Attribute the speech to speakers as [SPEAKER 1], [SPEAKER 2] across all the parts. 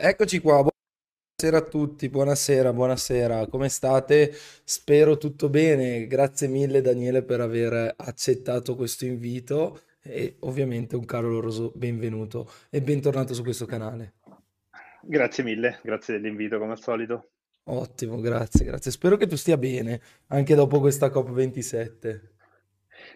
[SPEAKER 1] Eccoci qua, buonasera a tutti, buonasera, buonasera, come state? Spero tutto bene, grazie mille Daniele per aver accettato questo invito e ovviamente un caloroso benvenuto e bentornato su questo canale.
[SPEAKER 2] Grazie mille, grazie dell'invito come al solito.
[SPEAKER 1] Ottimo, grazie, grazie. Spero che tu stia bene anche dopo questa COP27.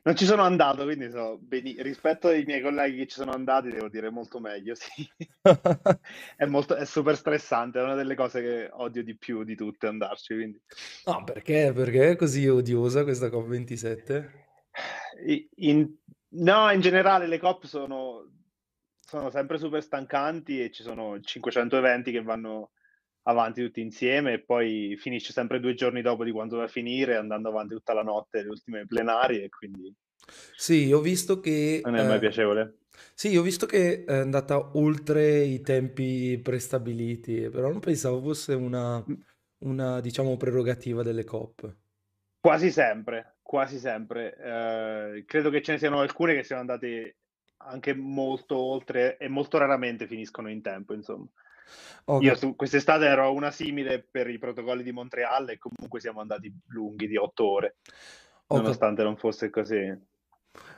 [SPEAKER 2] Non ci sono andato, quindi so, beni- rispetto ai miei colleghi che ci sono andati, devo dire molto meglio, sì. È molto, è super stressante, è una delle cose che odio di più di tutte andarci, quindi.
[SPEAKER 1] No, perché? Perché è così odiosa questa COP27?
[SPEAKER 2] I- in- no, in generale le COP sono, sono sempre super stancanti e ci sono 500 eventi che vanno avanti tutti insieme e poi finisce sempre due giorni dopo di quando va a finire, andando avanti tutta la notte, le ultime plenarie, quindi
[SPEAKER 1] Sì, ho visto che...
[SPEAKER 2] non è mai
[SPEAKER 1] eh,
[SPEAKER 2] piacevole.
[SPEAKER 1] sì, ho visto che è andata oltre i tempi prestabiliti, però non pensavo fosse una, una, diciamo, prerogativa delle COP.
[SPEAKER 2] Quasi sempre, quasi sempre. Eh, credo che ce ne siano alcune che siano andate anche molto oltre e molto raramente finiscono in tempo, insomma.
[SPEAKER 1] Ho
[SPEAKER 2] Io su quest'estate ero a una simile per i protocolli di Montreal e comunque siamo andati lunghi di otto ore,
[SPEAKER 1] cap-
[SPEAKER 2] nonostante non fosse così.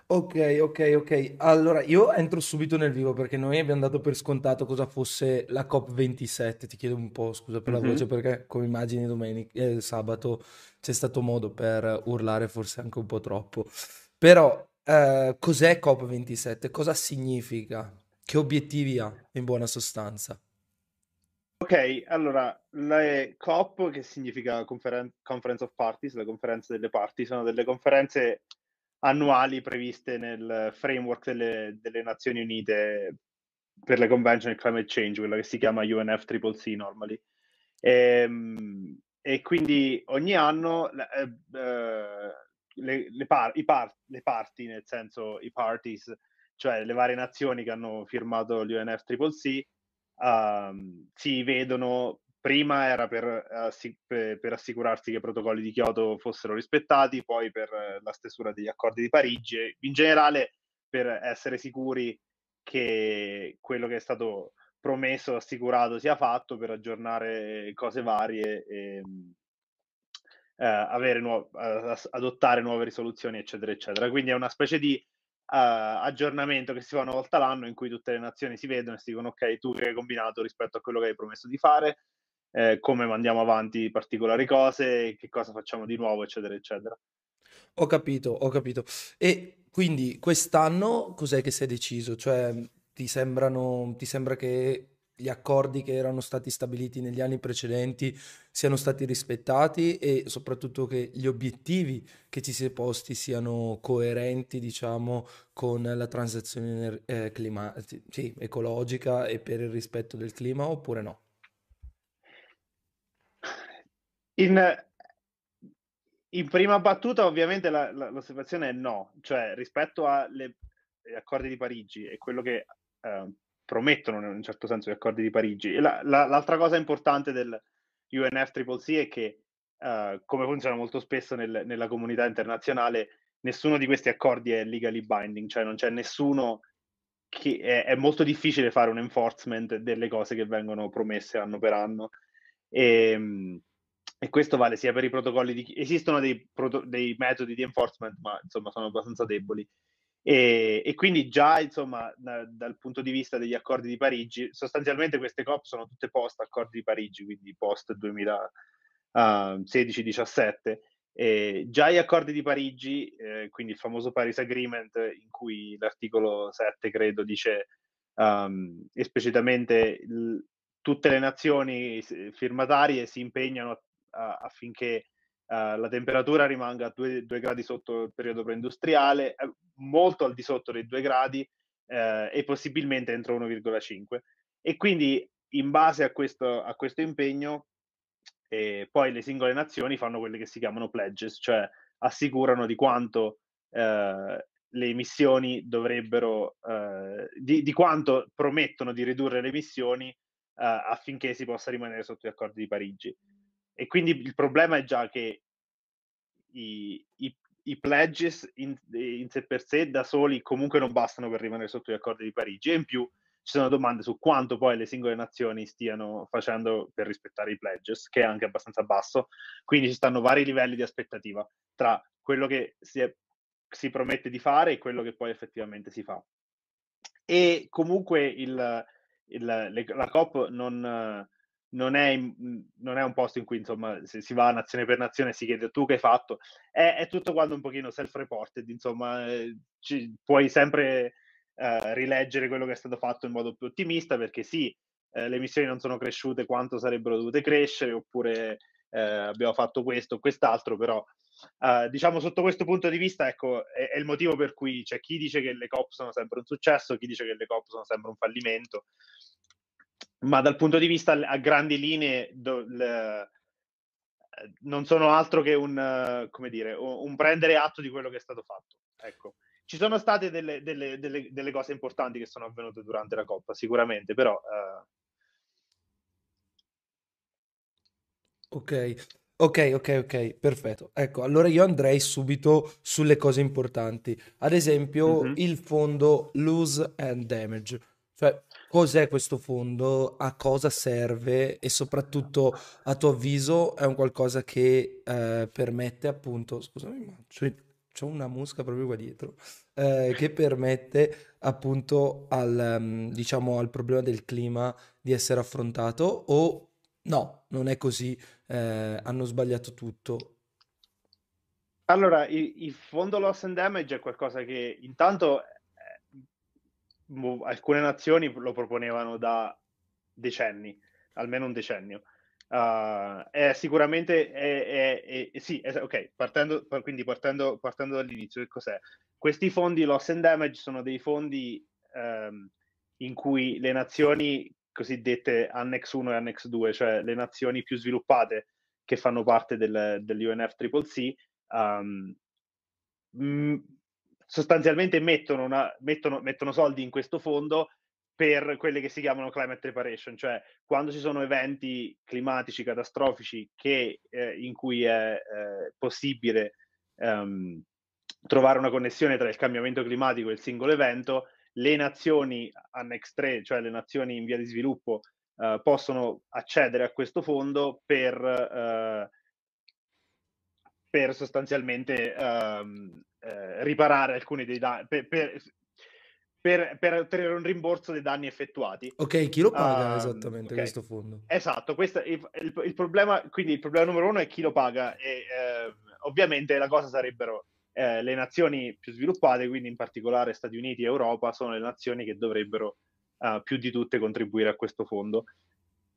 [SPEAKER 1] Ok, ok, ok. Allora, io entro subito nel vivo perché noi abbiamo dato per scontato cosa fosse la COP27. Ti chiedo un po' scusa per la voce
[SPEAKER 2] Mhm.
[SPEAKER 1] perché, come immagini, domenica, eh, sabato c'è stato modo per urlare forse anche un po' troppo. Però, eh, cos'è COP27? Cosa significa? Che obiettivi ha, in buona sostanza?
[SPEAKER 2] Ok, allora, le COP, che significa Conferen- Conference of Parties, le conferenze delle parti, sono delle conferenze annuali previste nel framework delle, delle Nazioni Unite per le Convention on Climate Change, quella che si chiama UNFCCC normally. Ehm, E, quindi ogni anno eh, eh, le, le par- par- le parti, nel senso i parties, cioè le varie nazioni che hanno firmato l'UNFCCC, ehm, si vedono, prima era per, assi- per- assicurarsi che i protocolli di Kyoto fossero rispettati, poi per eh, la stesura degli accordi di Parigi in generale per essere sicuri che quello che è stato promesso, assicurato sia fatto per aggiornare cose varie e eh, nuo- adottare nuove risoluzioni, eccetera, eccetera. Quindi è una specie di eh, aggiornamento che si fa una volta l'anno in cui tutte le nazioni si vedono e si dicono ok, tu che hai combinato rispetto a quello che hai promesso di fare, eh, come mandiamo avanti particolari cose, che cosa facciamo di nuovo, eccetera, eccetera.
[SPEAKER 1] Ho capito, ho capito. E quindi quest'anno cos'è che si è deciso? Cioè, ti sembrano, ti sembra che gli accordi che erano stati stabiliti negli anni precedenti siano stati rispettati e soprattutto che gli obiettivi che ci si è posti siano coerenti, diciamo, con la transizione eh, clima- sì, ecologica e per il rispetto del clima oppure no?
[SPEAKER 2] In, in prima battuta, ovviamente, la, la, l'osservazione è no, cioè rispetto agli accordi di Parigi e quello che eh, promettono in un certo senso gli accordi di Parigi. La, la, l'altra cosa importante del UNFCCC è che, eh, come funziona molto spesso nel, nella comunità internazionale, nessuno di questi accordi è legally binding, cioè non c'è nessuno che è, è molto difficile fare un enforcement delle cose che vengono promesse anno per anno. E, e questo vale sia per i protocolli di... Esistono dei, proto- dei metodi di enforcement, ma insomma sono abbastanza deboli. E, e quindi già, insomma, da, dal punto di vista degli accordi di Parigi, sostanzialmente queste COP sono tutte post accordi di Parigi, quindi post 2016-17. E già gli accordi di Parigi, eh, quindi il famoso Paris Agreement, in cui l'articolo 7, credo, dice um, esplicitamente l- tutte le nazioni firmatarie si impegnano a, affinché uh, la temperatura rimanga a 2 gradi sotto il periodo preindustriale, eh, molto al di sotto dei 2 gradi eh, e possibilmente entro 1,5. E quindi in base a questo, a questo impegno poi le singole nazioni fanno quelle che si chiamano pledges, cioè assicurano di quanto eh, le emissioni dovrebbero, eh, di, di, quanto promettono di ridurre le emissioni eh, affinché si possa rimanere sotto gli accordi di Parigi. E quindi il problema è già che i, i, i pledges in, in, sé per sé da soli comunque non bastano per rimanere sotto gli accordi di Parigi e in più ci sono domande su quanto poi le singole nazioni stiano facendo per rispettare i pledges, che è anche abbastanza basso, quindi ci stanno vari livelli di aspettativa tra quello che si, è, si promette di fare e quello che poi effettivamente si fa. E comunque il, il, le, la COP non non è, non è, un posto in cui insomma se si va nazione per nazione si chiede tu che hai fatto. È, è tutto quanto un pochino self-reported insomma eh, ci, puoi sempre eh, rileggere quello che è stato fatto in modo più ottimista perché sì eh, le emissioni non sono cresciute quanto sarebbero dovute crescere oppure eh, abbiamo fatto questo o quest'altro però eh, diciamo sotto questo punto di vista ecco è, è il motivo per cui c'è chi dice che le COP sono sempre un successo chi dice che le COP sono sempre un fallimento ma dal punto di vista a grandi linee do, le, non sono altro che un, come dire, un prendere atto di quello che è stato fatto. Ecco. Ci sono state delle, delle, delle, delle cose importanti che sono avvenute durante la Coppa, sicuramente, però... Uh...
[SPEAKER 1] Ok, ok, ok, ok, perfetto. Ecco, allora io andrei subito sulle cose importanti. Ad esempio, mm-hmm. il fondo Lose and Damage. Cioè, Cos'è questo fondo? A cosa serve? E soprattutto, a tuo avviso, è un qualcosa che eh, permette appunto, scusami, ma c'è, c'ho una mosca proprio qua dietro, eh, che permette appunto al, um, diciamo, al problema del clima di essere affrontato o no, non è così, eh, hanno sbagliato tutto.
[SPEAKER 2] Allora, il, il fondo loss and damage è qualcosa che intanto alcune nazioni lo proponevano da decenni, almeno un decennio. Uh, è sicuramente è, è, è, sì, ok, partendo, quindi partendo, partendo dall'inizio, che cos'è? Questi fondi loss and damage sono dei fondi um, in cui le nazioni cosiddette Annex 1 e Annex 2, cioè le nazioni più sviluppate che fanno parte del, dell'UNFCCC, um, sostanzialmente mettono, una, mettono, mettono soldi in questo fondo per quelle che si chiamano climate preparation, cioè quando ci sono eventi climatici catastrofici che, eh, in cui è eh, possibile um, trovare una connessione tra il cambiamento climatico e il singolo evento, le nazioni Annex 3, cioè le nazioni in via di sviluppo, uh, possono accedere a questo fondo per, uh, per sostanzialmente um, eh, riparare alcuni dei danni, per, per, per, per, ottenere un rimborso dei danni effettuati.
[SPEAKER 1] Ok, chi lo paga uh, esattamente okay. questo fondo?
[SPEAKER 2] Esatto, questo il, il, il, problema, quindi il problema numero uno è chi lo paga e eh, ovviamente la cosa sarebbero eh, le nazioni più sviluppate, quindi in particolare Stati Uniti e Europa, sono le nazioni che dovrebbero uh, più di tutte contribuire a questo fondo.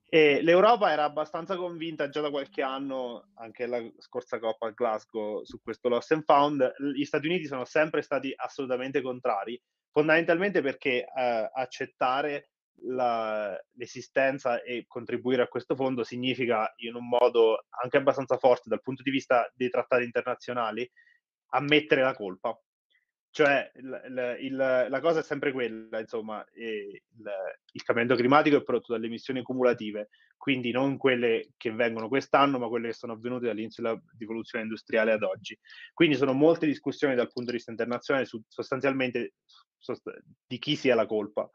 [SPEAKER 2] E l'Europa era abbastanza convinta già da qualche anno, anche la scorsa Coppa a Glasgow, su questo loss and found. Gli Stati Uniti sono sempre stati assolutamente contrari, fondamentalmente perché eh, accettare la, l'esistenza e contribuire a questo fondo significa in un modo anche abbastanza forte dal punto di vista dei trattati internazionali ammettere la colpa. Cioè, il, il, la cosa è sempre quella, insomma, il, il, cambiamento climatico è prodotto dalle emissioni cumulative, quindi non quelle che vengono quest'anno, ma quelle che sono avvenute dall'inizio della rivoluzione industriale ad oggi. Quindi sono molte discussioni dal punto di vista internazionale su sostanzialmente sost- di chi sia la colpa.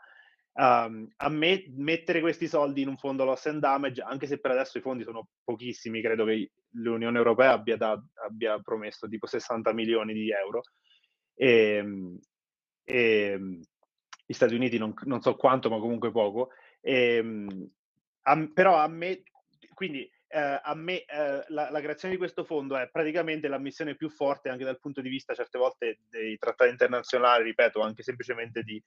[SPEAKER 2] Um, a me mettere questi soldi in un fondo loss and damage, anche se per adesso i fondi sono pochissimi, credo che l'Unione Europea abbia, da, abbia promesso tipo 60 milioni di euro e, ehm, e ehm, gli Stati Uniti non, non, so quanto, ma comunque poco. E, ehm, a, però a me, quindi eh, a me eh, la, la, creazione di questo fondo è praticamente la missione più forte anche dal punto di vista certe volte dei trattati internazionali, ripeto, anche semplicemente di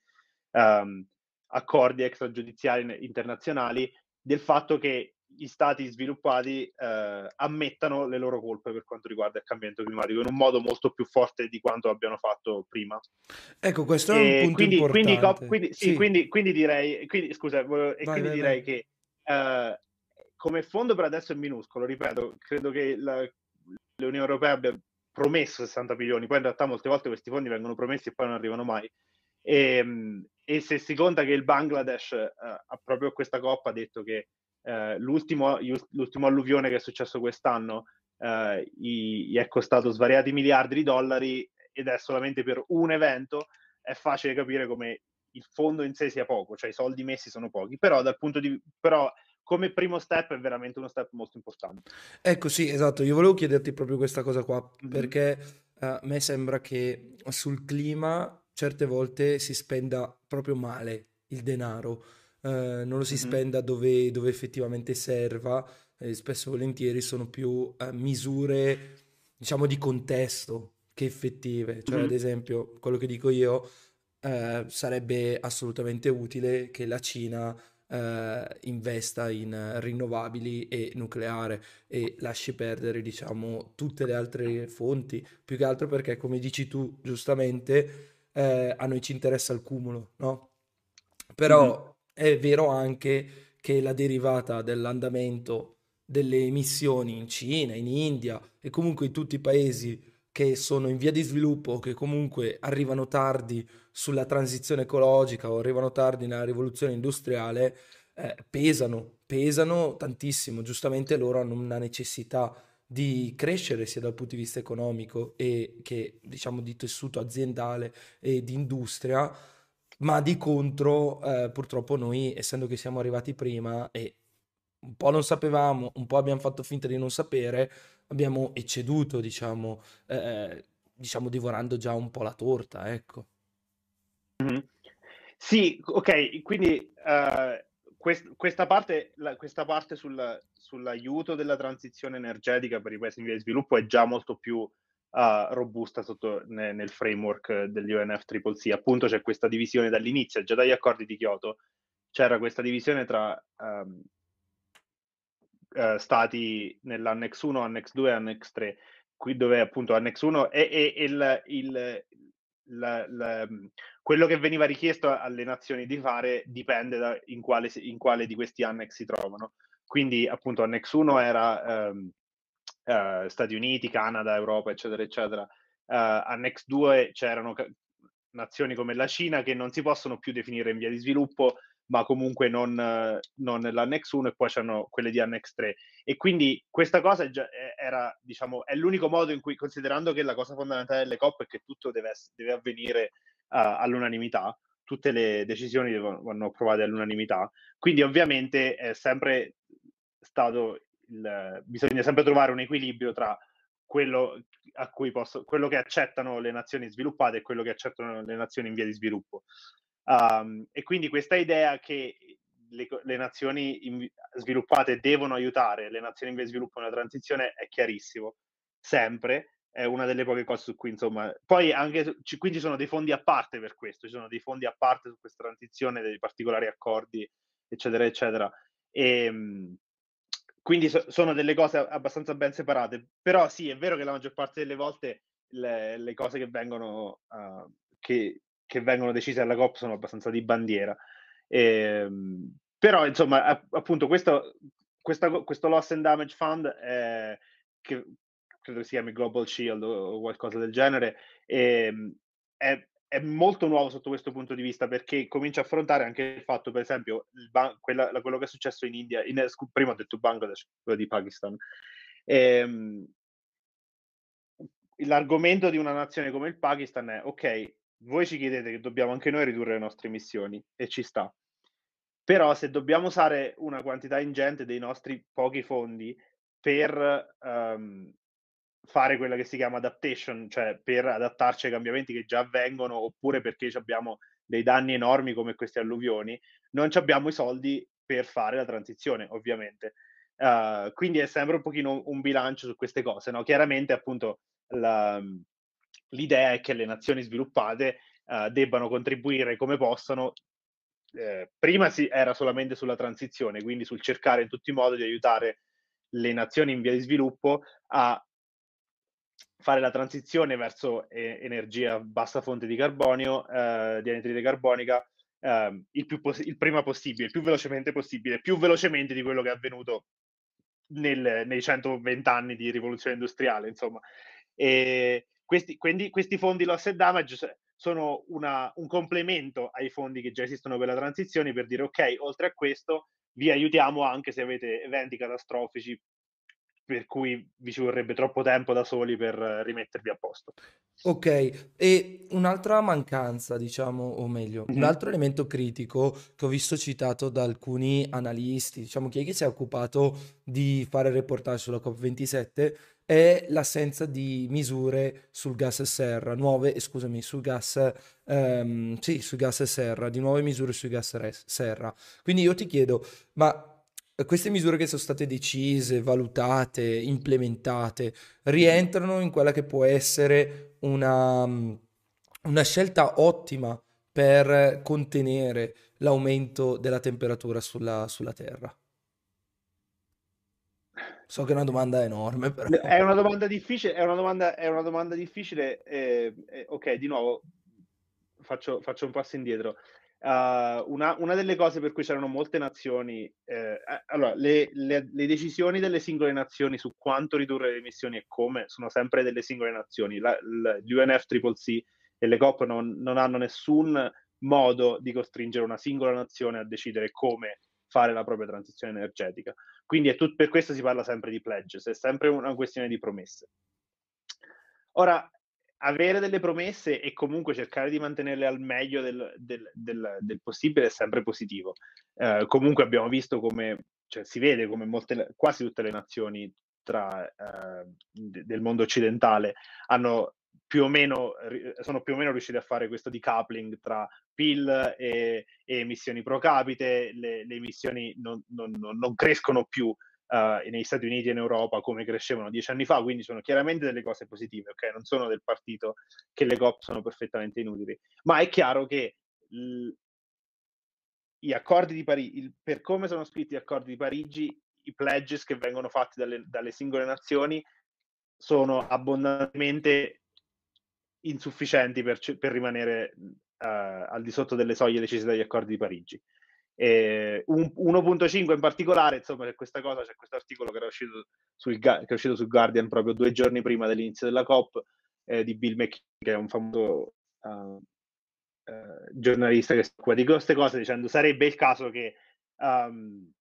[SPEAKER 2] um, accordi extragiudiziali internazionali, del fatto che gli stati sviluppati eh, ammettano le loro colpe per quanto riguarda il cambiamento climatico in un modo molto più forte di quanto abbiano fatto prima.
[SPEAKER 1] Ecco, questo è un e punto
[SPEAKER 2] quindi,
[SPEAKER 1] importante.
[SPEAKER 2] Quindi, quindi, sì, sì. quindi, quindi direi, quindi, scusa, e vai, quindi vai, direi vai. che eh, come fondo per adesso è minuscolo, ripeto, credo che la, l'Unione Europea abbia promesso 60 milioni, poi in realtà molte volte questi fondi vengono promessi e poi non arrivano mai. E, ehm, e se si conta che il Bangladesh eh, ha proprio questa coppa detto che eh, l'ultimo, l'ultimo, alluvione che è successo quest'anno eh, gli è costato svariati miliardi di dollari ed è solamente per un evento, è facile capire come il fondo in sé sia poco, cioè i soldi messi sono pochi, però dal punto di però come primo step è veramente uno step molto importante.
[SPEAKER 1] Ecco, sì, esatto, io volevo chiederti proprio questa cosa qua, mm-hmm. perché uh, a me sembra che sul clima certe volte si spenda proprio male il denaro, uh, non lo si mm-hmm. spenda dove, dove, effettivamente serva, e spesso e volentieri sono più uh, misure, diciamo, di contesto che effettive, cioè mm-hmm. ad esempio quello che dico io sarebbe assolutamente utile che la Cina eh, investa in rinnovabili e nucleare e lasci perdere, diciamo, tutte le altre fonti, più che altro perché, come dici tu giustamente, eh, a noi ci interessa il cumulo, no? Però mm-hmm. È vero anche che la derivata dell'andamento delle emissioni in Cina, in India e comunque in tutti i paesi che sono in via di sviluppo, che comunque arrivano tardi sulla transizione ecologica o arrivano tardi nella rivoluzione industriale, eh, pesano, pesano tantissimo. Giustamente loro hanno una necessità di crescere sia dal punto di vista economico e che diciamo di tessuto aziendale e di industria, ma di contro eh, purtroppo noi, essendo che siamo arrivati prima e un po' non sapevamo, un po' abbiamo fatto finta di non sapere, abbiamo ecceduto, diciamo, eh, diciamo divorando già un po' la torta, ecco.
[SPEAKER 2] Mm-hmm. Sì, ok, quindi uh, quest- questa parte, la, questa parte sul, sull'aiuto della transizione energetica per i paesi in via di sviluppo è già molto più uh, robusta sotto, ne, nel framework dell'UNFCCC. Appunto c'è questa divisione dall'inizio, già dagli accordi di Kyoto c'era questa divisione tra um, uh, stati nell'Annex 1, Annex 2 e Annex 3, qui dove appunto Annex 1 è, è, è il, il la, la, quello che veniva richiesto alle nazioni di fare dipende da in quale, in quale di questi annex si trovano. Quindi appunto Annex 1 era um, uh, Stati Uniti, Canada, Europa, eccetera, eccetera. Uh, Annex 2 c'erano ca- nazioni come la Cina che non si possono più definire in via di sviluppo ma comunque non, non nell'Annex 1 e poi c'erano quelle di Annex 3. E quindi questa cosa già, era, diciamo, è l'unico modo in cui, considerando che la cosa fondamentale delle COP è che tutto deve, deve avvenire uh, all'unanimità, tutte le decisioni vanno approvate all'unanimità, quindi ovviamente è sempre stato il, bisogna sempre trovare un equilibrio tra quello, a cui posso, quello che accettano le nazioni sviluppate e quello che accettano le nazioni in via di sviluppo. Um, e quindi questa idea che le, le nazioni in, sviluppate devono aiutare le nazioni in via di sviluppo nella transizione è chiarissimo, sempre, è una delle poche cose su cui insomma... Poi anche, ci, quindi ci sono dei fondi a parte per questo, ci sono dei fondi a parte su questa transizione, dei particolari accordi, eccetera, eccetera. E, ehm, quindi so, sono delle cose abbastanza ben separate, però sì, è vero che la maggior parte delle volte le, le cose che vengono, uh, che, che vengono decise alla COP sono abbastanza di bandiera. E, ehm, però, insomma, appunto, questo, questa, questo Loss and Damage Fund, è, che credo si chiami Global Shield o, qualcosa del genere, è, ehm, è, è, molto nuovo sotto questo punto di vista perché comincia a affrontare anche il fatto, per esempio, ban- quella, quello che è successo in India, in, prima ho detto Bangladesh, quello di Pakistan. Ehm, l'argomento di una nazione come il Pakistan è ok, voi ci chiedete che dobbiamo anche noi ridurre le nostre emissioni e ci sta. Però se dobbiamo usare una quantità ingente dei nostri pochi fondi per um, fare quella che si chiama adaptation, cioè per adattarci ai cambiamenti che già avvengono, oppure perché abbiamo dei danni enormi come queste alluvioni, non abbiamo i soldi per fare la transizione, ovviamente. Uh, quindi è sempre un pochino un bilancio su queste cose. No? Chiaramente, appunto, la, l'idea è che le nazioni sviluppate uh, debbano contribuire come possono. Eh, prima si era solamente sulla transizione, quindi sul cercare in tutti i modi di aiutare le nazioni in via di sviluppo a fare la transizione verso eh, energia a bassa fonte di carbonio, eh, di anidride carbonica, eh, il, poss- il prima possibile, il più velocemente possibile, più velocemente di quello che è avvenuto nel, nei 120 anni di rivoluzione industriale, insomma. E, questi, quindi, questi fondi loss and damage sono una, un complemento ai fondi che già esistono per la transizione per dire ok, oltre a questo vi aiutiamo anche se avete eventi catastrofici per cui vi ci vorrebbe troppo tempo da soli per rimettervi a posto.
[SPEAKER 1] Ok, e un'altra mancanza, diciamo, o meglio, un
[SPEAKER 2] Mhm.
[SPEAKER 1] altro elemento critico che ho visto citato da alcuni analisti, diciamo chi è che si è occupato di fare reportage sulla COP27, è l'assenza di misure sul gas serra, nuove, eh, scusami, sul gas, ehm, sì, sul gas serra, di nuove misure sui gas serra. Quindi io ti chiedo, ma queste misure che sono state decise, valutate, implementate, rientrano in quella che può essere una, una scelta ottima per contenere l'aumento della temperatura sulla, sulla Terra? So che è una domanda enorme, però.
[SPEAKER 2] È una domanda difficile, è una domanda, è una domanda difficile. eh, eh, ok, di nuovo faccio, faccio un passo indietro. Uh, una, una, delle cose per cui c'erano molte nazioni, eh, allora, le, le, le, decisioni delle singole nazioni su quanto ridurre le emissioni e come sono sempre delle singole nazioni. L'UNFCCC e le COP non, non hanno nessun modo di costringere una singola nazione a decidere come fare la propria transizione energetica. Quindi tut- per questo si parla sempre di pledges, è sempre una questione di promesse. Ora, avere delle promesse e comunque cercare di mantenerle al meglio del, del, del, del possibile è sempre positivo. Eh, comunque abbiamo visto come, cioè si vede come molte, quasi tutte le nazioni tra, eh, del mondo occidentale hanno più o meno, sono più o meno riusciti a fare questo decoupling tra PIL e, e emissioni pro capite, le, le emissioni non, non, non, crescono più uh, negli Stati Uniti e in Europa come crescevano dieci anni fa, quindi sono chiaramente delle cose positive, ok? Non sono del partito che le COP sono perfettamente inutili, ma è chiaro che l- gli accordi di Parigi, per come sono scritti gli accordi di Parigi, i pledges che vengono fatti dalle, dalle singole nazioni sono abbondantemente insufficienti per, per rimanere uh, al di sotto delle soglie decise dagli accordi di Parigi. E un, 1.5 in particolare, insomma, c'è questa cosa, c'è questo articolo che che è uscito sul Guardian proprio due giorni prima dell'inizio della COP eh, di Bill McKee, che è un famoso uh, uh, giornalista che si occupa di queste cose, dicendo sarebbe il caso che, um,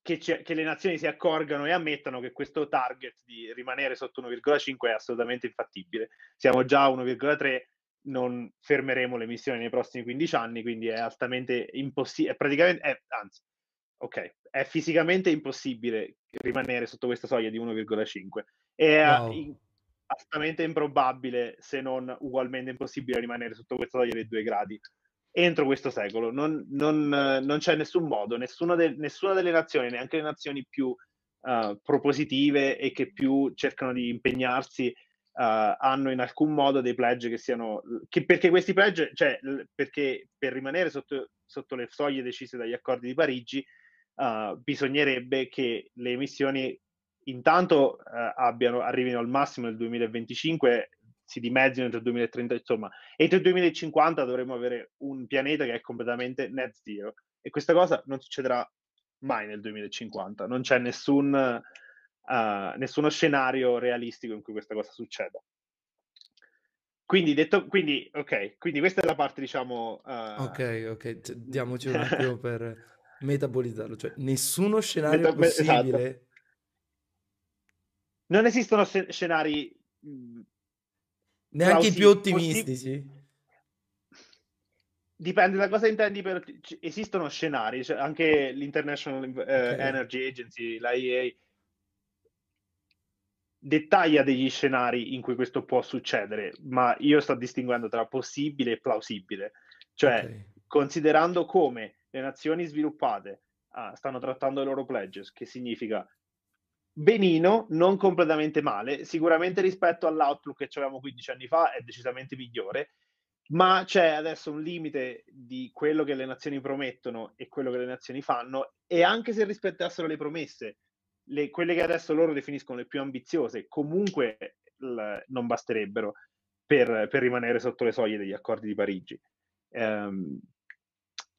[SPEAKER 2] che, che, le nazioni si accorgano e ammettano che questo target di rimanere sotto 1,5 è assolutamente infattibile. Siamo già a 1,3 non fermeremo le missioni nei prossimi 15 anni, quindi è altamente impossibile, praticamente, è, anzi, ok, è fisicamente impossibile rimanere sotto questa soglia di 1,5 e wow. è in, assolutamente improbabile, se non ugualmente impossibile, rimanere sotto questa soglia dei 2 gradi entro questo secolo. Non, non, non c'è nessun modo, nessuna, de, nessuna, delle nazioni, neanche le nazioni più uh, propositive e che più cercano di impegnarsi, Uh, hanno in alcun modo dei pledge che siano che perché questi pledge cioè perché per rimanere sotto, sotto le soglie decise dagli accordi di Parigi uh, bisognerebbe che le emissioni intanto uh, abbiano, arrivino al massimo nel 2025 si dimezzino entro il 2030 insomma entro il 2050 dovremo avere un pianeta che è completamente net zero. E questa cosa non succederà mai nel 2050 non c'è nessun uh, nessuno scenario realistico in cui questa cosa succeda. Quindi, detto, quindi, ok, quindi questa è la parte, diciamo... Uh...
[SPEAKER 1] Ok, ok, diamoci un attimo per metabolizzarlo, cioè nessuno scenario Meta- possibile... Esatto.
[SPEAKER 2] Non esistono scenari...
[SPEAKER 1] Neanche i più ottimistici?
[SPEAKER 2] Dipende da cosa intendi per... Esistono scenari, cioè anche l'International uh, okay. Energy Agency, l'IEA, dettaglia degli scenari in cui questo può succedere, ma io sto distinguendo tra possibile e plausibile, cioè okay. considerando come le nazioni sviluppate ah, stanno trattando i loro pledges, che significa benino, non completamente male, sicuramente rispetto all'outlook che avevamo 15 anni fa è decisamente migliore, ma c'è adesso un limite di quello che le nazioni promettono e quello che le nazioni fanno e anche se rispettassero le promesse le, quelle che adesso loro definiscono le più ambiziose comunque l, non basterebbero per, per, rimanere sotto le soglie degli accordi di Parigi. Um,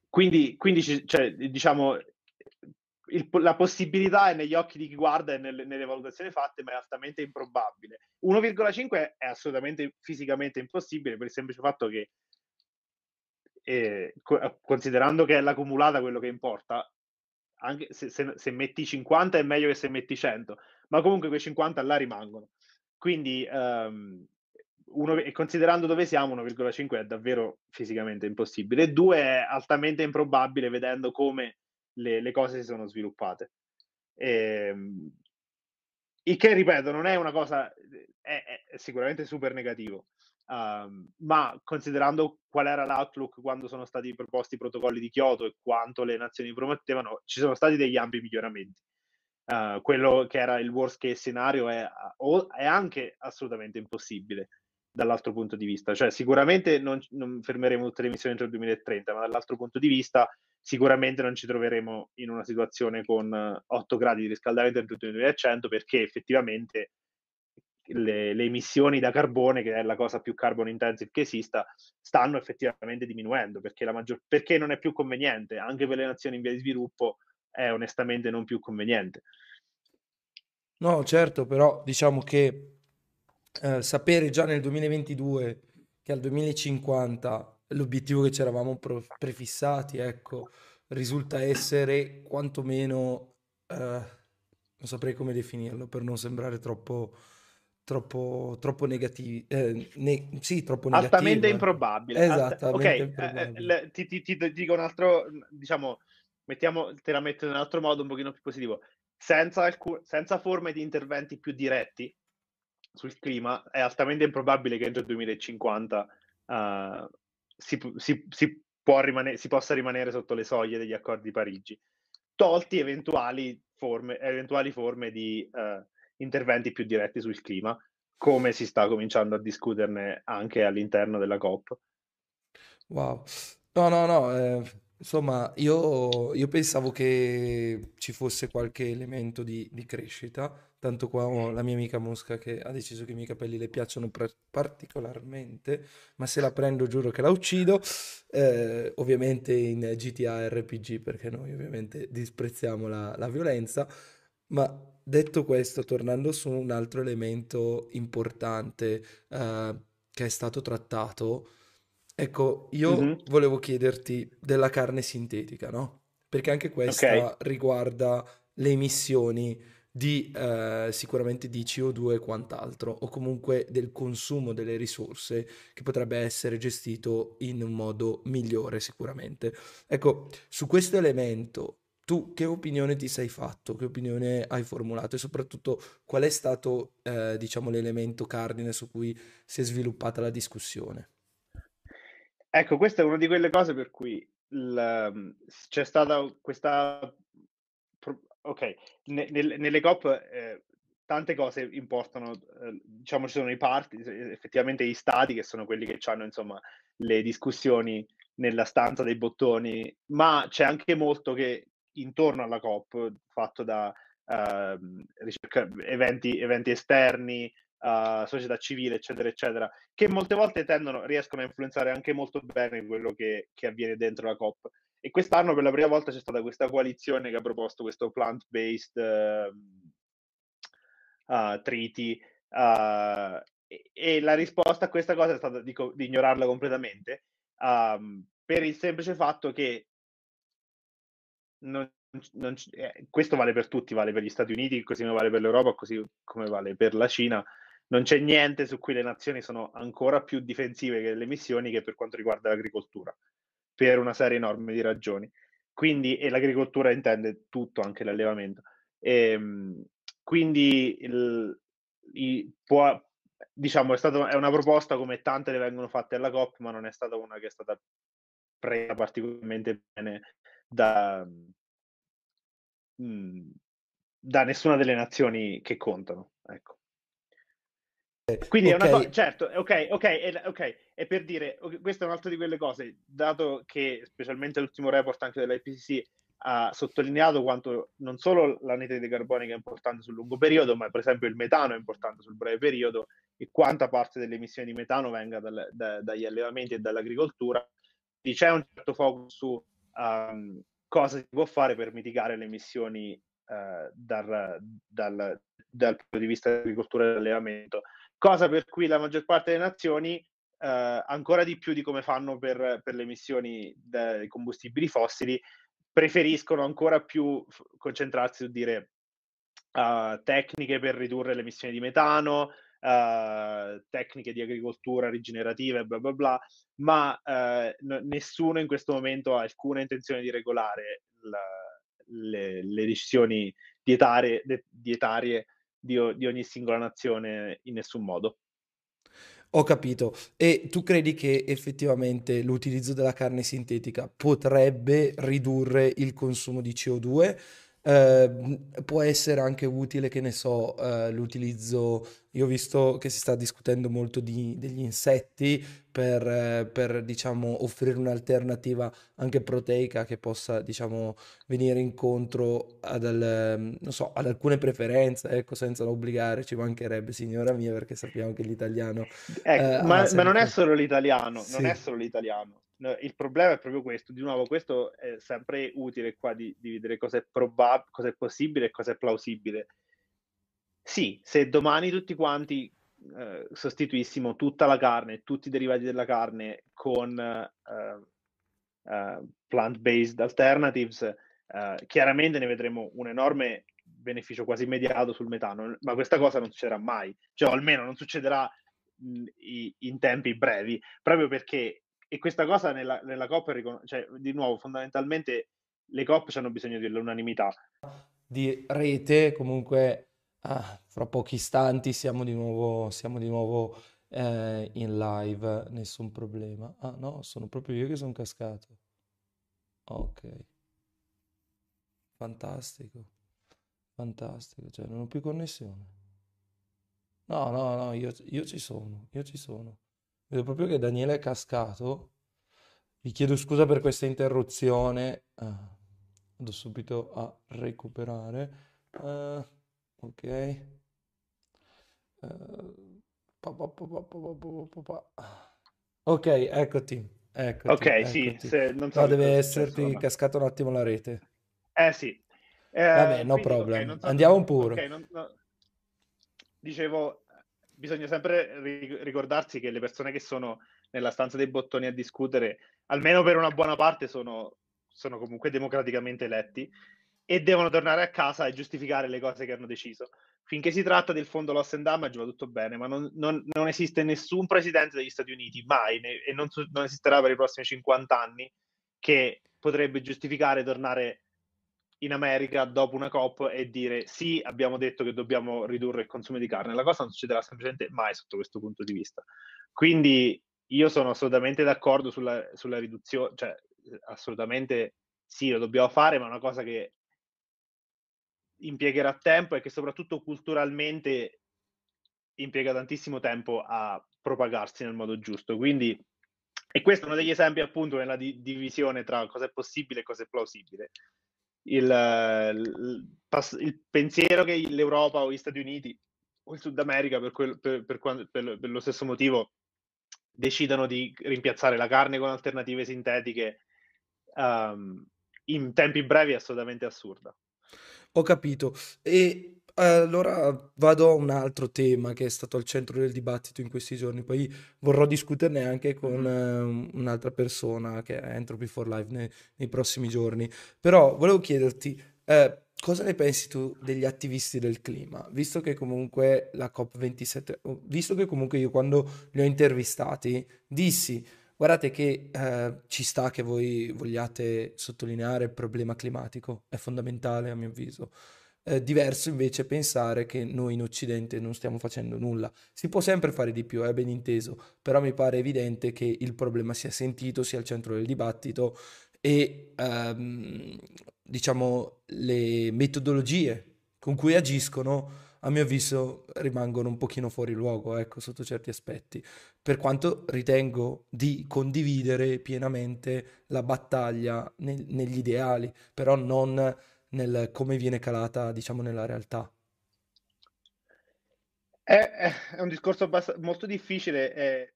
[SPEAKER 2] quindi, quindi cioè, diciamo, il, la possibilità è negli occhi di chi guarda e nelle, nelle valutazioni fatte, ma è altamente improbabile. 1,5 è assolutamente fisicamente impossibile per il semplice fatto che, eh, considerando che è l'accumulata quello che importa, anche se, se, se, metti 50 è meglio che se metti 100, ma comunque quei 50 là rimangono. Quindi, um, uno, e considerando dove siamo, 1,5 è davvero fisicamente impossibile. 2 è altamente improbabile vedendo come le, le cose si sono sviluppate. E, ehm, il che, ripeto, non è una cosa, è, è sicuramente super negativo, um, ma considerando qual era l'outlook quando sono stati proposti i protocolli di Kyoto e quanto le nazioni promettevano, ci sono stati degli ampi miglioramenti. Uh, quello che era il worst case scenario è, è anche assolutamente impossibile dall'altro punto di vista. Cioè, sicuramente non, non fermeremo tutte le missioni entro il 2030, ma dall'altro punto di vista sicuramente non ci troveremo in una situazione con 8 gradi di riscaldamento entro il 2100 perché effettivamente le, le, emissioni da carbone, che è la cosa più carbon intensive che esista, stanno effettivamente diminuendo perché, la maggior, perché non è più conveniente, anche per le nazioni in via di sviluppo è onestamente non più conveniente.
[SPEAKER 1] No, certo, però diciamo che eh, sapere già nel 2022 che al 2050 l'obiettivo che ci eravamo pro- prefissati, ecco, risulta essere quantomeno, eh, non saprei come definirlo per non sembrare troppo, troppo, troppo negativi, eh, ne- sì, troppo negativo.
[SPEAKER 2] Altamente ecco. improbabile.
[SPEAKER 1] Esatto,
[SPEAKER 2] ok, improbabile. Eh, ti, ti, ti, dico un altro, diciamo, mettiamo, te la metto in un altro modo un pochino più positivo. Senza, alcun, senza forme di interventi più diretti sul clima, è altamente improbabile che entro il 2050 uh, si, si, si, rimane- si, possa rimanere sotto le soglie degli accordi di Parigi, tolti eventuali forme, eventuali forme di uh, interventi più diretti sul clima, come si sta cominciando a discuterne anche all'interno della COP.
[SPEAKER 1] Wow, no, no, no, eh, insomma, io, io, pensavo che ci fosse qualche elemento di, di crescita, Tanto qua ho la mia amica Mosca che ha deciso che i miei capelli le piacciono pre- particolarmente, ma se la prendo giuro che la uccido. Eh, ovviamente in GTA RPG, perché noi ovviamente disprezziamo la, la violenza. Ma detto questo, tornando su un altro elemento importante eh, che è stato trattato, ecco, io mm-hmm. volevo chiederti della carne sintetica, no? Perché anche questa okay. riguarda le emissioni di eh, sicuramente di CO2 e quant'altro, o comunque del consumo delle risorse che potrebbe essere gestito in un modo migliore sicuramente. Ecco, su questo elemento tu che opinione ti sei fatto, che opinione hai formulato e soprattutto qual è stato eh, diciamo l'elemento cardine su cui si è sviluppata la discussione?
[SPEAKER 2] Ecco, questa è una di quelle cose per cui il, c'è stata questa Ok, ne- nel- nelle COP eh, tante cose importano, eh, diciamo ci sono i parti, effettivamente i stati che sono quelli che hanno insomma le discussioni nella stanza dei bottoni, ma c'è anche molto che intorno alla COP fatto da eh, ricerca- eventi, eventi esterni, uh, società civile, eccetera, eccetera, che molte volte tendono, riescono a influenzare anche molto bene quello che, che avviene dentro la COP. E quest'anno per la prima volta c'è stata questa coalizione che ha proposto questo plant-based uh, uh, treaty uh, e, e, la risposta a questa cosa è stata di, di ignorarla completamente um, per il semplice fatto che non, non, eh, questo vale per tutti, vale per gli Stati Uniti, così come vale per l'Europa, così come vale per la Cina. Non c'è niente su cui le nazioni sono ancora più difensive che le missioni che per quanto riguarda l'agricoltura per una serie enorme di ragioni. Quindi, e l'agricoltura intende tutto, anche l'allevamento. E, ehm, quindi, il, il, può, diciamo, è, stato, è una proposta come tante le vengono fatte alla COP, ma non è stata una che è stata presa particolarmente bene da, mm, da nessuna delle nazioni che contano. Ecco. Quindi okay. è una cosa, certo, ok, ok, ok, e per dire, questa è un'altra di quelle cose, dato che specialmente l'ultimo report anche dell'IPCC ha sottolineato quanto non solo l'anidride carbonica è importante sul lungo periodo, ma per esempio il metano è importante sul breve periodo e quanta parte delle emissioni di metano venga dal, da, dagli allevamenti e dall'agricoltura. C'è un certo focus su um, cosa si può fare per mitigare le emissioni uh, dal, dal, dal punto di vista dell'agricoltura e dell'allevamento cosa per cui la maggior parte delle nazioni, eh, ancora di più di come fanno per, per le emissioni dei combustibili fossili, preferiscono ancora più concentrarsi su dire uh, tecniche per ridurre le emissioni di metano, uh, tecniche di agricoltura rigenerativa bla bla bla, ma uh, n- nessuno in questo momento ha alcuna intenzione di regolare la, le, le, decisioni dietarie, de- dietarie di, o- di ogni singola nazione in nessun modo.
[SPEAKER 1] Ho capito. E tu credi che effettivamente l'utilizzo della carne sintetica potrebbe ridurre il consumo di CO2? Eh, può essere anche utile, che ne so, eh, l'utilizzo. Io ho visto che si sta discutendo molto di- degli insetti per, eh, per, diciamo, offrire un'alternativa anche proteica che possa, diciamo, venire incontro ad, al- non so, ad alcune preferenze, ecco, senza obbligare, ci mancherebbe, signora mia, perché sappiamo che l'italiano eh,
[SPEAKER 2] Ecco, ma, ma non è solo l'italiano, non è
[SPEAKER 1] Sì,
[SPEAKER 2] solo l'italiano. No, Il problema è proprio questo. Di nuovo, questo è sempre utile qua di, di vedere cosa è probab- cosa è possibile e cosa è plausibile. Sì, se domani tutti quanti eh, sostituissimo tutta la carne, tutti i derivati della carne con eh, eh, plant-based alternatives, eh, chiaramente ne vedremo un enorme beneficio quasi immediato sul metano, ma questa cosa non succederà mai, cioè almeno non succederà in tempi brevi, proprio perché, e questa cosa nella, nella COP, cioè, di nuovo, fondamentalmente le COP hanno bisogno dell'unanimità.
[SPEAKER 1] di rete, comunque ah, fra pochi istanti siamo di nuovo, siamo di nuovo eh, in live, nessun problema. Ah no, sono proprio io che sono cascato. Ok, fantastico, fantastico, cioè non ho più connessione. No, no, no, io, io ci sono, io ci sono. Vedo proprio che Daniele è cascato. Vi chiedo scusa per questa interruzione. Ah, vado subito a recuperare. Uh, ok. Uh, pa, pa, pa, ok, eccoti. Eccoti,
[SPEAKER 2] ok,
[SPEAKER 1] eccoti.
[SPEAKER 2] sì, se, non so
[SPEAKER 1] no, deve esserti
[SPEAKER 2] persona.
[SPEAKER 1] cascato un attimo la rete.
[SPEAKER 2] Eh sì. Eh, Vabbè,
[SPEAKER 1] no
[SPEAKER 2] quindi,
[SPEAKER 1] problem.
[SPEAKER 2] Okay, so
[SPEAKER 1] Andiamo pure.
[SPEAKER 2] Okay, non, no. Dicevo, bisogna sempre ri- ricordarsi che le persone che sono nella stanza dei bottoni a discutere, almeno per una buona parte, sono, sono comunque democraticamente eletti e devono tornare a casa e giustificare le cose che hanno deciso. Finché si tratta del fondo loss and damage va tutto bene, ma non, non- non esiste nessun presidente degli Stati Uniti, mai, ne- e non, non esisterà per i prossimi 50 anni, che potrebbe giustificare tornare in America dopo una COP e dire sì, abbiamo detto che dobbiamo ridurre il consumo di carne. La cosa non succederà semplicemente mai sotto questo punto di vista. Quindi io sono assolutamente d'accordo sulla, sulla riduzione, cioè assolutamente sì, lo dobbiamo fare, ma è una cosa che impiegherà tempo e che soprattutto culturalmente impiega tantissimo tempo a propagarsi nel modo giusto. Quindi, e questo è uno degli esempi appunto nella di- divisione tra cosa è possibile e cosa è plausibile. Il, il, il pensiero che l'Europa o gli Stati Uniti o il Sud America, per, quel- per- per quan- per- per lo stesso motivo, decidano di rimpiazzare la carne con alternative sintetiche um, in tempi brevi è assolutamente assurda.
[SPEAKER 1] Ho capito. E allora vado a un altro tema che è stato al centro del dibattito in questi giorni, poi vorrò discuterne anche con eh, un'altra persona che è Entropy for Life nei, nei prossimi giorni. Però volevo chiederti, eh, cosa ne pensi tu degli attivisti del clima? Visto che comunque la COP27, oh, visto che comunque io quando li ho intervistati dissi, guardate che eh, ci sta che voi vogliate sottolineare il problema climatico, è fondamentale a mio avviso. È diverso invece pensare che noi in Occidente non stiamo facendo nulla. Si può sempre fare di più, è ben inteso, però mi pare evidente che il problema sia sentito, sia al centro del dibattito e ehm, diciamo le metodologie con cui agiscono, a mio avviso, rimangono un pochino fuori luogo, ecco, sotto certi aspetti. Per quanto ritengo di condividere pienamente la battaglia nel- negli ideali, però non nel come viene calata, diciamo, nella realtà.
[SPEAKER 2] È, è- un discorso abbast- molto difficile, eh,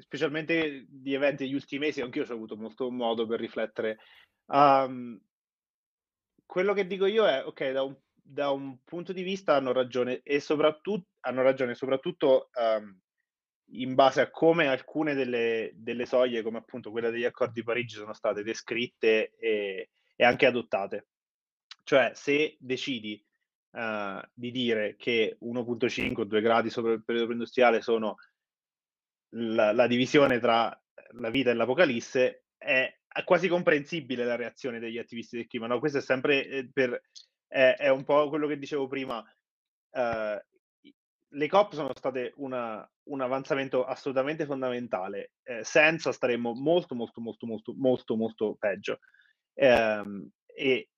[SPEAKER 2] specialmente di eventi degli ultimi mesi, anch'io ho avuto molto modo per riflettere. Um, quello che dico io è, ok, da un, da un punto di vista hanno ragione e soprattutto, hanno ragione soprattutto um, in base a come alcune delle, delle soglie, come appunto quella degli accordi di Parigi, sono state descritte e, e anche adottate. Cioè, se decidi uh, di dire che 1.5 2 gradi sopra il periodo industriale sono la, la, divisione tra la vita e l'apocalisse, è, quasi comprensibile la reazione degli attivisti del clima. No? Questo è sempre eh, per, è, è, un po' quello che dicevo prima. Uh, le COP sono state una, un avanzamento assolutamente fondamentale. Eh, senza staremmo molto, molto, molto, molto, molto, molto peggio. Eh, e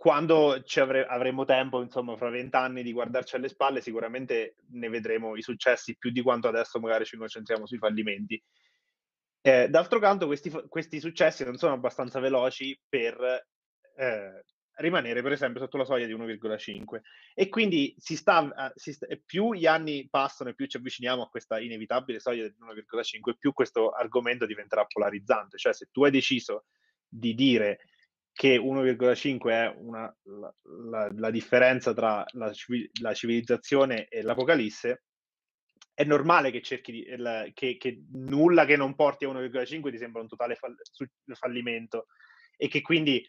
[SPEAKER 2] quando avre- avremo tempo, insomma, fra vent'anni di guardarci alle spalle, sicuramente ne vedremo i successi più di quanto adesso magari ci concentriamo sui fallimenti. Eh, d'altro canto, questi, questi, successi non sono abbastanza veloci per eh, rimanere, per esempio, sotto la soglia di 1,5. E quindi si sta, si sta, più gli anni passano e più ci avviciniamo a questa inevitabile soglia del 1,5, più questo argomento diventerà polarizzante. Cioè, se tu hai deciso di dire che 1,5 è una, la, la, la, differenza tra la, la, civilizzazione e l'apocalisse, è normale che cerchi di, che, che, nulla che non porti a 1,5 ti sembra un totale fall, fallimento e che quindi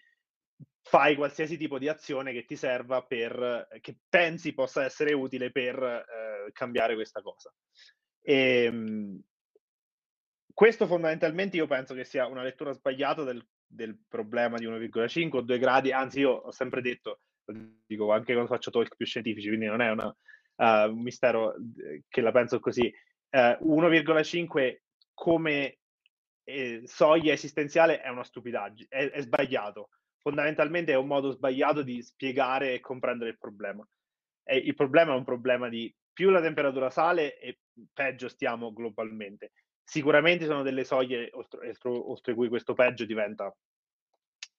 [SPEAKER 2] fai qualsiasi tipo di azione che ti serva per, che pensi possa essere utile per eh, cambiare questa cosa. E, ehm, questo fondamentalmente io penso che sia una lettura sbagliata del del problema di 1,5 o 2 gradi, anzi io ho sempre detto, dico anche quando faccio talk più scientifici, quindi non è una, uh, un mistero eh, che la penso così, uh, eh, 1,5 come eh, soglia esistenziale è una stupidaggine, è, è, sbagliato. Fondamentalmente è un modo sbagliato di spiegare e comprendere il problema. E il problema è un problema di più la temperatura sale e peggio stiamo globalmente. Sicuramente sono delle soglie oltre, oltre cui questo peggio diventa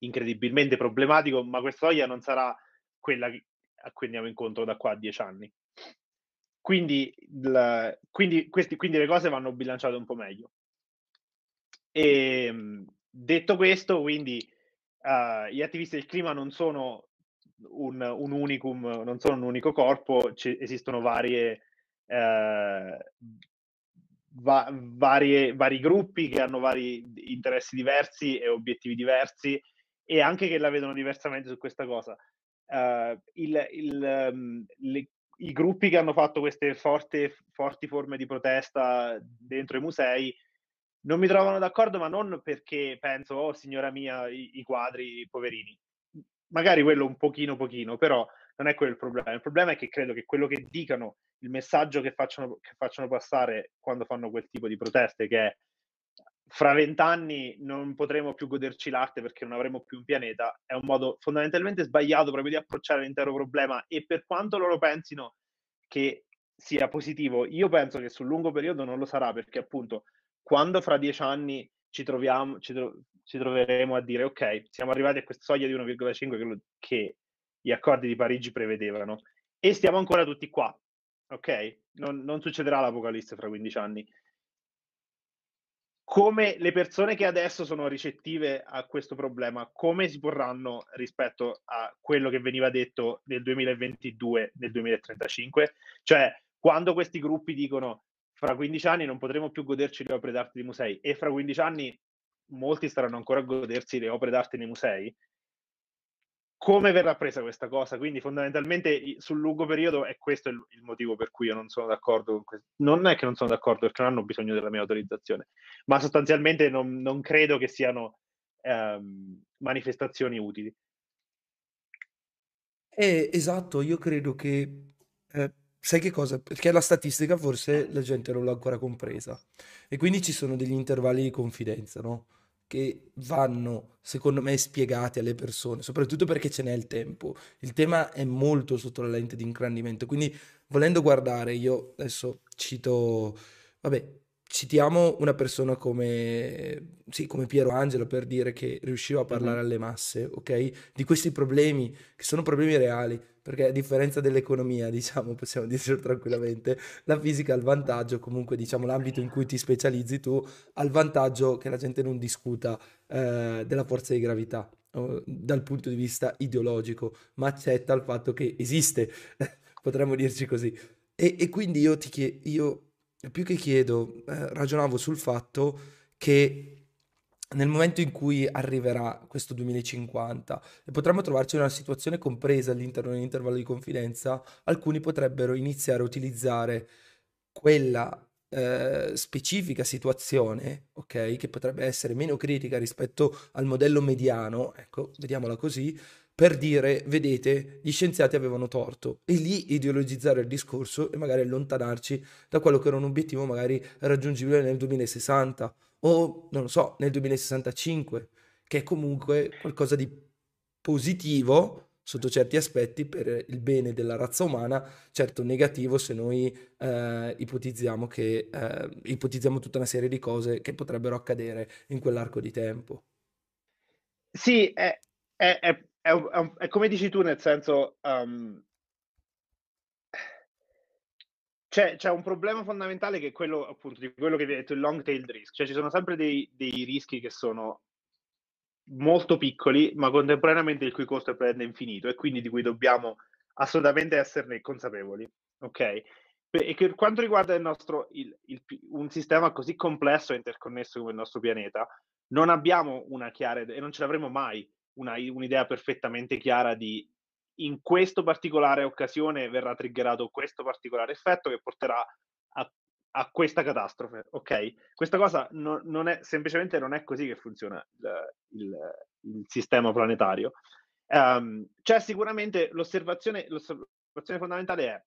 [SPEAKER 2] incredibilmente problematico, ma questa soglia non sarà quella a cui andiamo incontro da qua a dieci anni. Quindi, il, quindi, questi, quindi le cose vanno bilanciate un po' meglio. E, ehm, detto questo, quindi uh, gli attivisti del clima non sono un, un unicum, non sono un unico corpo, ci, esistono varie, uh, va- varie, vari gruppi che hanno vari interessi diversi e obiettivi diversi e anche che la vedono diversamente su questa cosa. Uh, il, il, um, le, I gruppi che hanno fatto queste forte, forti forme di protesta dentro i musei non mi trovano d'accordo, ma non perché penso, oh signora mia, i, i quadri, poverini. Magari quello un pochino, pochino, però non è quello il problema. Il problema è che credo che quello che dicano, il messaggio che facciano, che facciano passare quando fanno quel tipo di proteste, che è fra vent'anni non potremo più goderci l'arte perché non avremo più un pianeta, è un modo fondamentalmente sbagliato proprio di approcciare l'intero problema e per quanto loro pensino che sia positivo, io penso che sul lungo periodo non lo sarà perché appunto quando fra dieci anni ci troviamo, ci, tro- ci troveremo a dire ok, siamo arrivati a questa soglia di 1,5 che, che gli accordi di Parigi prevedevano. E stiamo ancora tutti qua, ok? Non, non succederà l'apocalisse fra 15 anni. Come le persone che adesso sono ricettive a questo problema, come si porranno rispetto a quello che veniva detto nel 2022, nel 2035? Cioè, quando questi gruppi dicono fra 15 anni non potremo più goderci le opere d'arte dei musei e fra 15 anni molti staranno ancora a godersi le opere d'arte nei musei, come verrà presa questa cosa? Quindi fondamentalmente sul lungo periodo è questo il, il, motivo per cui io non sono d'accordo con questo. Non è che non sono d'accordo perché non hanno bisogno della mia autorizzazione, ma sostanzialmente non, non credo che siano ehm, manifestazioni utili.
[SPEAKER 1] Eh, esatto, io credo che... Eh, sai che cosa? Perché la statistica forse la gente non l'ha ancora compresa e quindi ci sono degli intervalli di confidenza, no? Che vanno, secondo me, spiegati alle persone, soprattutto perché ce n'è il tempo. Il tema è molto sotto la lente di ingrandimento, quindi volendo guardare, io adesso cito, vabbè, citiamo una persona come, sì, come Piero Angelo per dire che riusciva a parlare mm-hmm. alle masse, ok? Di questi problemi, che sono problemi reali, perché a differenza dell'economia, diciamo, possiamo dircelo tranquillamente, la fisica ha il vantaggio, comunque diciamo l'ambito in cui ti specializzi tu, ha il vantaggio che la gente non discuta eh, della forza di gravità dal punto di vista ideologico, ma accetta il fatto che esiste, potremmo dirci così. E, e quindi io ti chiedo, io più che chiedo, eh, ragionavo sul fatto che nel momento in cui arriverà questo 2050 e potremmo trovarci in una situazione compresa all'interno dell'intervallo di confidenza, alcuni potrebbero iniziare a utilizzare quella eh, specifica situazione, ok, che potrebbe essere meno critica rispetto al modello mediano, ecco, vediamola così, per dire, vedete, gli scienziati avevano torto. E lì ideologizzare il discorso e magari allontanarci da quello che era un obiettivo magari raggiungibile nel 2060 o, non lo so, nel 2065, che è comunque qualcosa di positivo sotto certi aspetti per il bene della razza umana, certo negativo se noi eh, ipotizziamo, che, eh, ipotizziamo tutta una serie di cose che potrebbero accadere in quell'arco di tempo.
[SPEAKER 2] Sì, è, è, è, è come dici tu, nel senso, um, c'è, c'è, un problema fondamentale che è quello appunto di quello che vi ho detto, il long tail risk, cioè ci sono sempre dei, dei rischi che sono molto piccoli, ma contemporaneamente il cui costo è praticamente infinito e quindi di cui dobbiamo assolutamente esserne consapevoli. Ok? E per quanto riguarda il nostro, il, il, un sistema così complesso e interconnesso come il nostro pianeta, non abbiamo una chiara e non ce l'avremo mai una, un'idea perfettamente chiara di in questa particolare occasione verrà triggerato questo particolare effetto che porterà a a questa catastrofe, ok? Questa cosa no, non è semplicemente non è così che funziona il, il, il sistema planetario. Um, c'è sicuramente l'osservazione, l'osservazione fondamentale è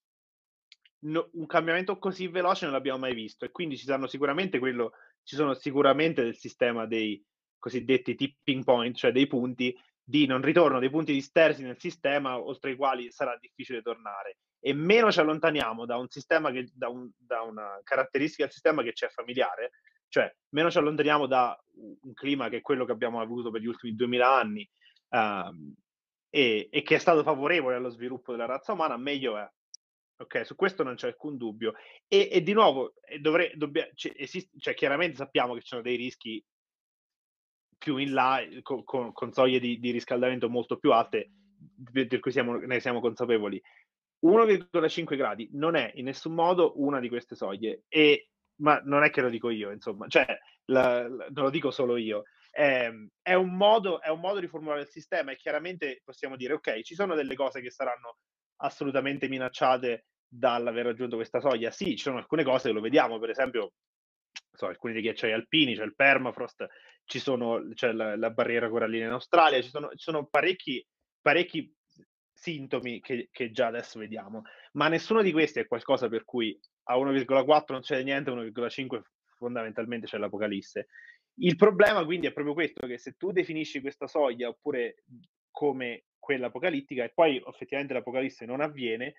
[SPEAKER 2] no, un cambiamento così veloce non l'abbiamo mai visto e quindi ci saranno sicuramente quello, ci sono sicuramente del sistema dei cosiddetti tipping point, cioè dei punti di non ritorno, dei punti dispersi nel sistema oltre i quali sarà difficile tornare e meno ci allontaniamo da un sistema che, da, un, da una caratteristica del sistema che ci è familiare, cioè meno ci allontaniamo da un clima che è quello che abbiamo avuto per gli ultimi 2000 anni um, e, e, che è stato favorevole allo sviluppo della razza umana, meglio è. Ok, su questo non c'è alcun dubbio. E, e di nuovo, dovre, dobbia, c- esiste, cioè, chiaramente sappiamo che ci sono dei rischi più in là, con, con, con soglie di, di, riscaldamento molto più alte, di cui siamo, ne siamo consapevoli. 1,5 gradi non è in nessun modo una di queste soglie, e, ma non è che lo dico io, insomma, cioè, la, la, non lo dico solo io. È, ehm, è, un modo, è un modo di formulare il sistema e chiaramente possiamo dire, ok, ci sono delle cose che saranno assolutamente minacciate dall'aver raggiunto questa soglia. Sì, ci sono alcune cose che lo vediamo, per esempio, so, alcuni dei ghiacciai alpini, c'è il permafrost, ci sono, c'è la, la barriera corallina in Australia, ci sono, ci sono parecchi, parecchi sintomi che, che, già adesso vediamo, ma nessuno di questi è qualcosa per cui a 1,4 non c'è niente, a 1,5 fondamentalmente c'è l'apocalisse. Il problema quindi è proprio questo, che se tu definisci questa soglia oppure come quella apocalittica e poi effettivamente l'apocalisse non avviene,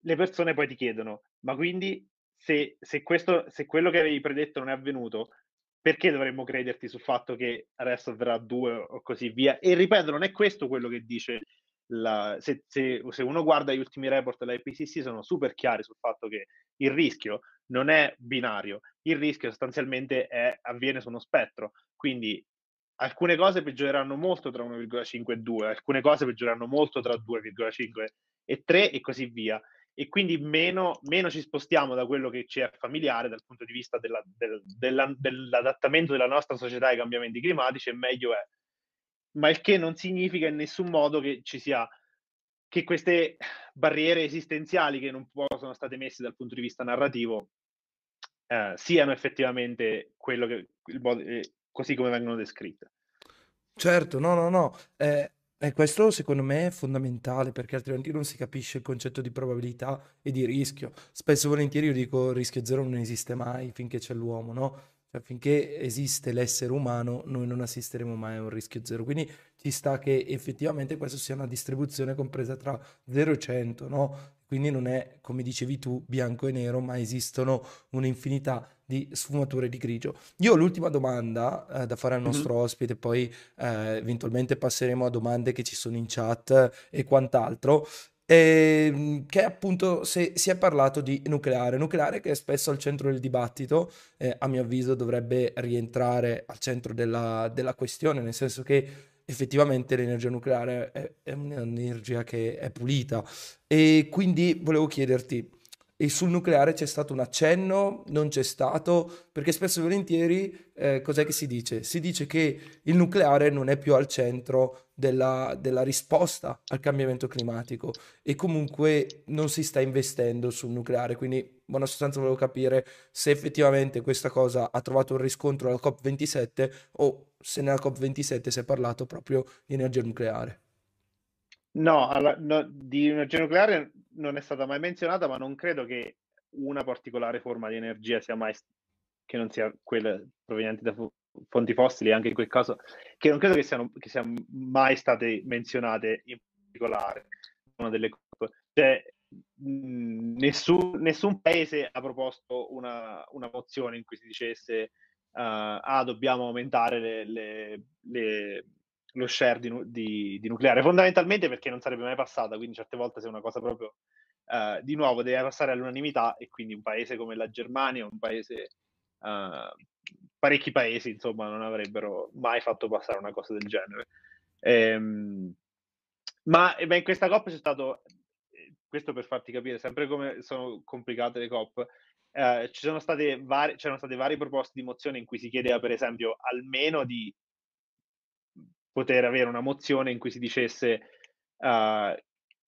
[SPEAKER 2] le persone poi ti chiedono, ma quindi se, se, questo, se quello che avevi predetto non è avvenuto, perché dovremmo crederti sul fatto che adesso avverrà due o così via? E ripeto, non è questo quello che dice la, se, se, se, uno guarda gli ultimi report dell'IPCC sono super chiari sul fatto che il rischio non è binario, il rischio sostanzialmente è, avviene su uno spettro, quindi alcune cose peggioreranno molto tra 1,5 e 2, alcune cose peggioreranno molto tra 2,5 e 3 e così via. E quindi meno, meno, ci spostiamo da quello che ci è familiare dal punto di vista della, del, della, dell'adattamento della nostra società ai cambiamenti climatici e meglio è ma il che non significa in nessun modo che ci sia che queste barriere esistenziali che non sono state messe dal punto di vista narrativo eh, siano effettivamente quello che il, eh, così come vengono descritte.
[SPEAKER 1] Certo, no, no, no. Eh, e questo secondo me è fondamentale perché altrimenti non si capisce il concetto di probabilità e di rischio. Spesso e volentieri io dico rischio zero non esiste mai finché c'è l'uomo, no? Cioè, finché esiste l'essere umano, noi non assisteremo mai a un rischio zero. Quindi ci sta che effettivamente questa sia una distribuzione compresa tra 0 e 100, no? Quindi non è, come dicevi tu, bianco e nero, ma esistono un'infinità di sfumature di grigio. Io ho l'ultima domanda eh, da fare al nostro mm-hmm. ospite, poi eh, eventualmente passeremo a domande che ci sono in chat e quant'altro. Ehm, che appunto se si è parlato di nucleare, nucleare che è spesso al centro del dibattito, eh, a mio avviso dovrebbe rientrare al centro della, della questione, nel senso che effettivamente l'energia nucleare è, è un'energia che è pulita. E quindi volevo chiederti e sul nucleare c'è stato un accenno, non c'è stato, perché spesso e volentieri eh, cos'è che si dice? Si dice che il nucleare non è più al centro della, della, risposta al cambiamento climatico e comunque non si sta investendo sul nucleare, quindi in buona sostanza volevo capire se effettivamente questa cosa ha trovato un riscontro alla COP27 o se nella COP27 si è parlato proprio di energia nucleare.
[SPEAKER 2] No, alla, no, di energia nucleare non è stata mai menzionata, ma non credo che una particolare forma di energia sia mai che non sia quella proveniente da fonti fossili, anche in quel caso, che non credo che siano, che siano mai state menzionate in particolare. Una delle cioè, mh, nessun, nessun, paese ha proposto una, una, mozione in cui si dicesse uh, ah, dobbiamo aumentare le, le, le lo share di, di, di, nucleare, fondamentalmente perché non sarebbe mai passata, quindi certe volte se una cosa proprio uh, di nuovo deve passare all'unanimità e quindi un paese come la Germania, un paese, uh, parecchi paesi insomma non avrebbero mai fatto passare una cosa del genere. Ehm, ma beh, in questa COP c'è stato, questo per farti capire sempre come sono complicate le COP, eh, ci sono state vari, c'erano state varie proposte di mozione in cui si chiedeva per esempio almeno di poter avere una mozione in cui si dicesse uh,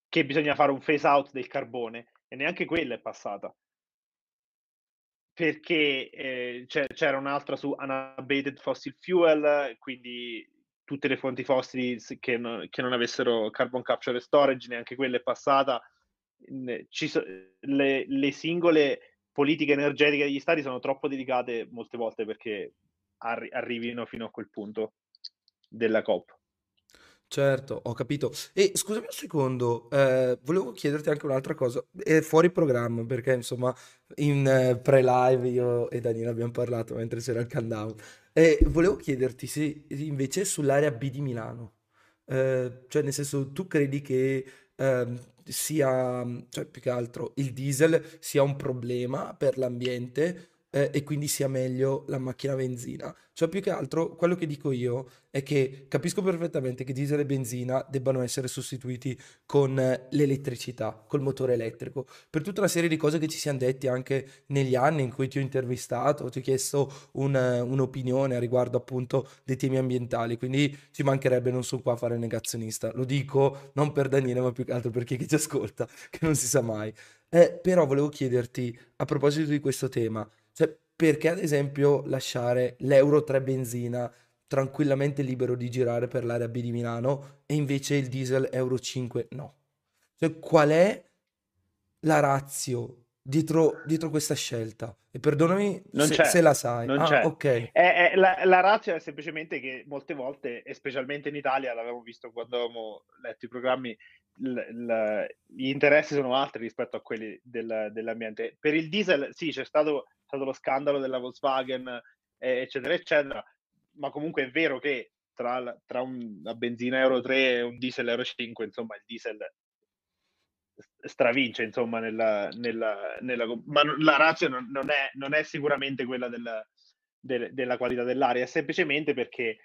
[SPEAKER 2] che bisogna fare un phase out del carbone e neanche quella è passata perché eh, c'era un'altra su unabated fossil fuel, quindi tutte le fonti fossili che non, che non avessero carbon capture e storage, neanche quella è passata. So, le, le, singole politiche energetiche degli stati sono troppo delicate molte volte perché arri- arrivino fino a quel punto della COP.
[SPEAKER 1] Certo, ho capito. E scusami un secondo, eh, volevo chiederti anche un'altra cosa, è fuori programma perché insomma in eh, pre-live io e Daniela abbiamo parlato mentre c'era il countdown e volevo chiederti se invece sull'area B di Milano, eh, cioè nel senso tu credi che ehm, sia, cioè più che altro il diesel sia un problema per l'ambiente eh, e quindi sia meglio la macchina benzina. Cioè, più che altro, quello che dico io è che capisco perfettamente che diesel e benzina debbano essere sostituiti con eh, l'elettricità, col motore elettrico, per tutta una serie di cose che ci siamo detti anche negli anni in cui ti ho intervistato, ti ho chiesto un, un'opinione a riguardo appunto dei temi ambientali, quindi ci mancherebbe, non sono qua a fare il negazionista, lo dico non per Daniele, ma più che altro per chi ci ascolta, che non si sa mai. Eh, però volevo chiederti, a proposito di questo tema, cioè, perché ad esempio lasciare l'Euro 3 benzina tranquillamente libero di girare per l'area B di Milano e invece il diesel Euro 5 no? Cioè, qual è la razio dietro, dietro questa scelta? E perdonami se, se, la sai.
[SPEAKER 2] Non ah, c'è. ok. È, è, la, la razio è semplicemente che molte volte, e specialmente in Italia, l'avevamo visto quando avevamo letto i programmi, l, l, gli interessi sono altri rispetto a quelli del, dell'ambiente. Per il diesel, sì, c'è stato stato lo scandalo della Volkswagen, eh, eccetera, eccetera, ma comunque è vero che tra, tra una benzina Euro 3 e un diesel Euro 5, insomma, il diesel stravince, insomma, nella, nella, nella ma la razza non, non, è, non è sicuramente quella della, de, della qualità dell'aria, è semplicemente perché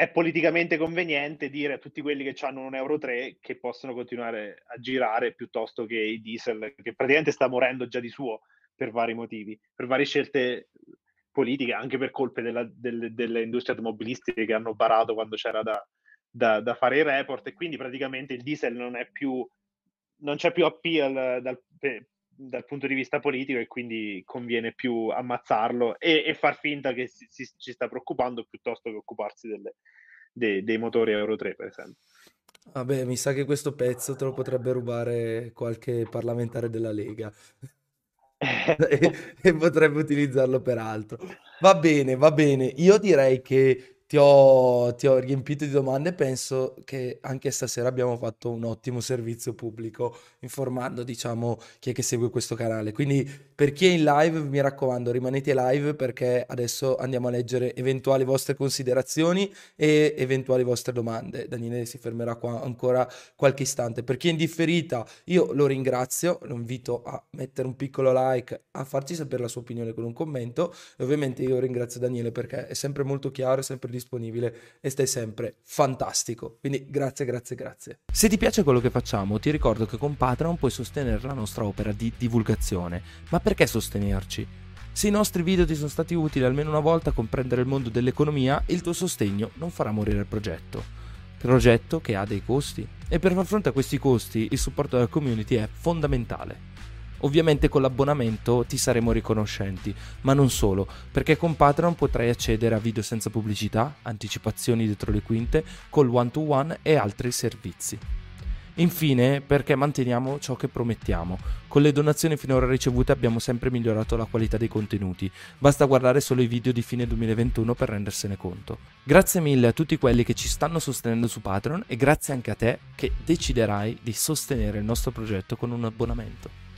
[SPEAKER 2] è politicamente conveniente dire a tutti quelli che hanno un Euro 3 che possono continuare a girare piuttosto che i diesel, che praticamente sta morendo già di suo per vari motivi, per varie scelte politiche, anche per colpe della, delle, delle industrie automobilistiche che hanno barato quando c'era da, da, da, fare i report. E quindi praticamente il diesel non è più non c'è più appeal dal, dal punto di vista politico e quindi conviene più ammazzarlo e, e far finta che si, si, ci sta preoccupando piuttosto che occuparsi delle, dei, dei motori Euro 3 per esempio.
[SPEAKER 1] Vabbè, mi sa che questo pezzo te lo potrebbe rubare qualche parlamentare della Lega e, e potrebbe utilizzarlo per altro. Va bene, va bene. Io direi che ti ho, ti ho riempito di domande penso che anche stasera abbiamo fatto un ottimo servizio pubblico informando, diciamo, chi è che segue questo canale. Quindi per chi è in live, mi raccomando, rimanete live perché adesso andiamo a leggere eventuali vostre considerazioni e eventuali vostre domande. Daniele si fermerà qua ancora qualche istante. Per chi è in differita, io lo ringrazio, lo invito a mettere un piccolo like, a farci sapere la sua opinione con un commento e ovviamente io ringrazio Daniele perché è sempre molto chiaro, è sempre disponibile disponibile e stai sempre fantastico. Quindi grazie, grazie, grazie. Se ti piace quello che facciamo, ti ricordo che con Patreon puoi sostenere la nostra opera di divulgazione. Ma perché sostenerci? Se i nostri video ti sono stati utili almeno una volta a comprendere il mondo dell'economia, il tuo sostegno non farà morire il progetto progetto che ha dei costi e per far fronte a questi costi il supporto della community è fondamentale. Ovviamente con l'abbonamento ti saremo riconoscenti, ma non solo, perché con Patreon potrai accedere a video senza pubblicità, anticipazioni dietro le quinte, col one-to-one e altri servizi. Infine, perché manteniamo ciò che promettiamo. Con le donazioni finora ricevute abbiamo sempre migliorato la qualità dei contenuti. Basta guardare solo i video di fine 2021 per rendersene conto. Grazie mille a tutti quelli che ci stanno sostenendo su Patreon e grazie anche a te che deciderai di sostenere il nostro progetto con un abbonamento.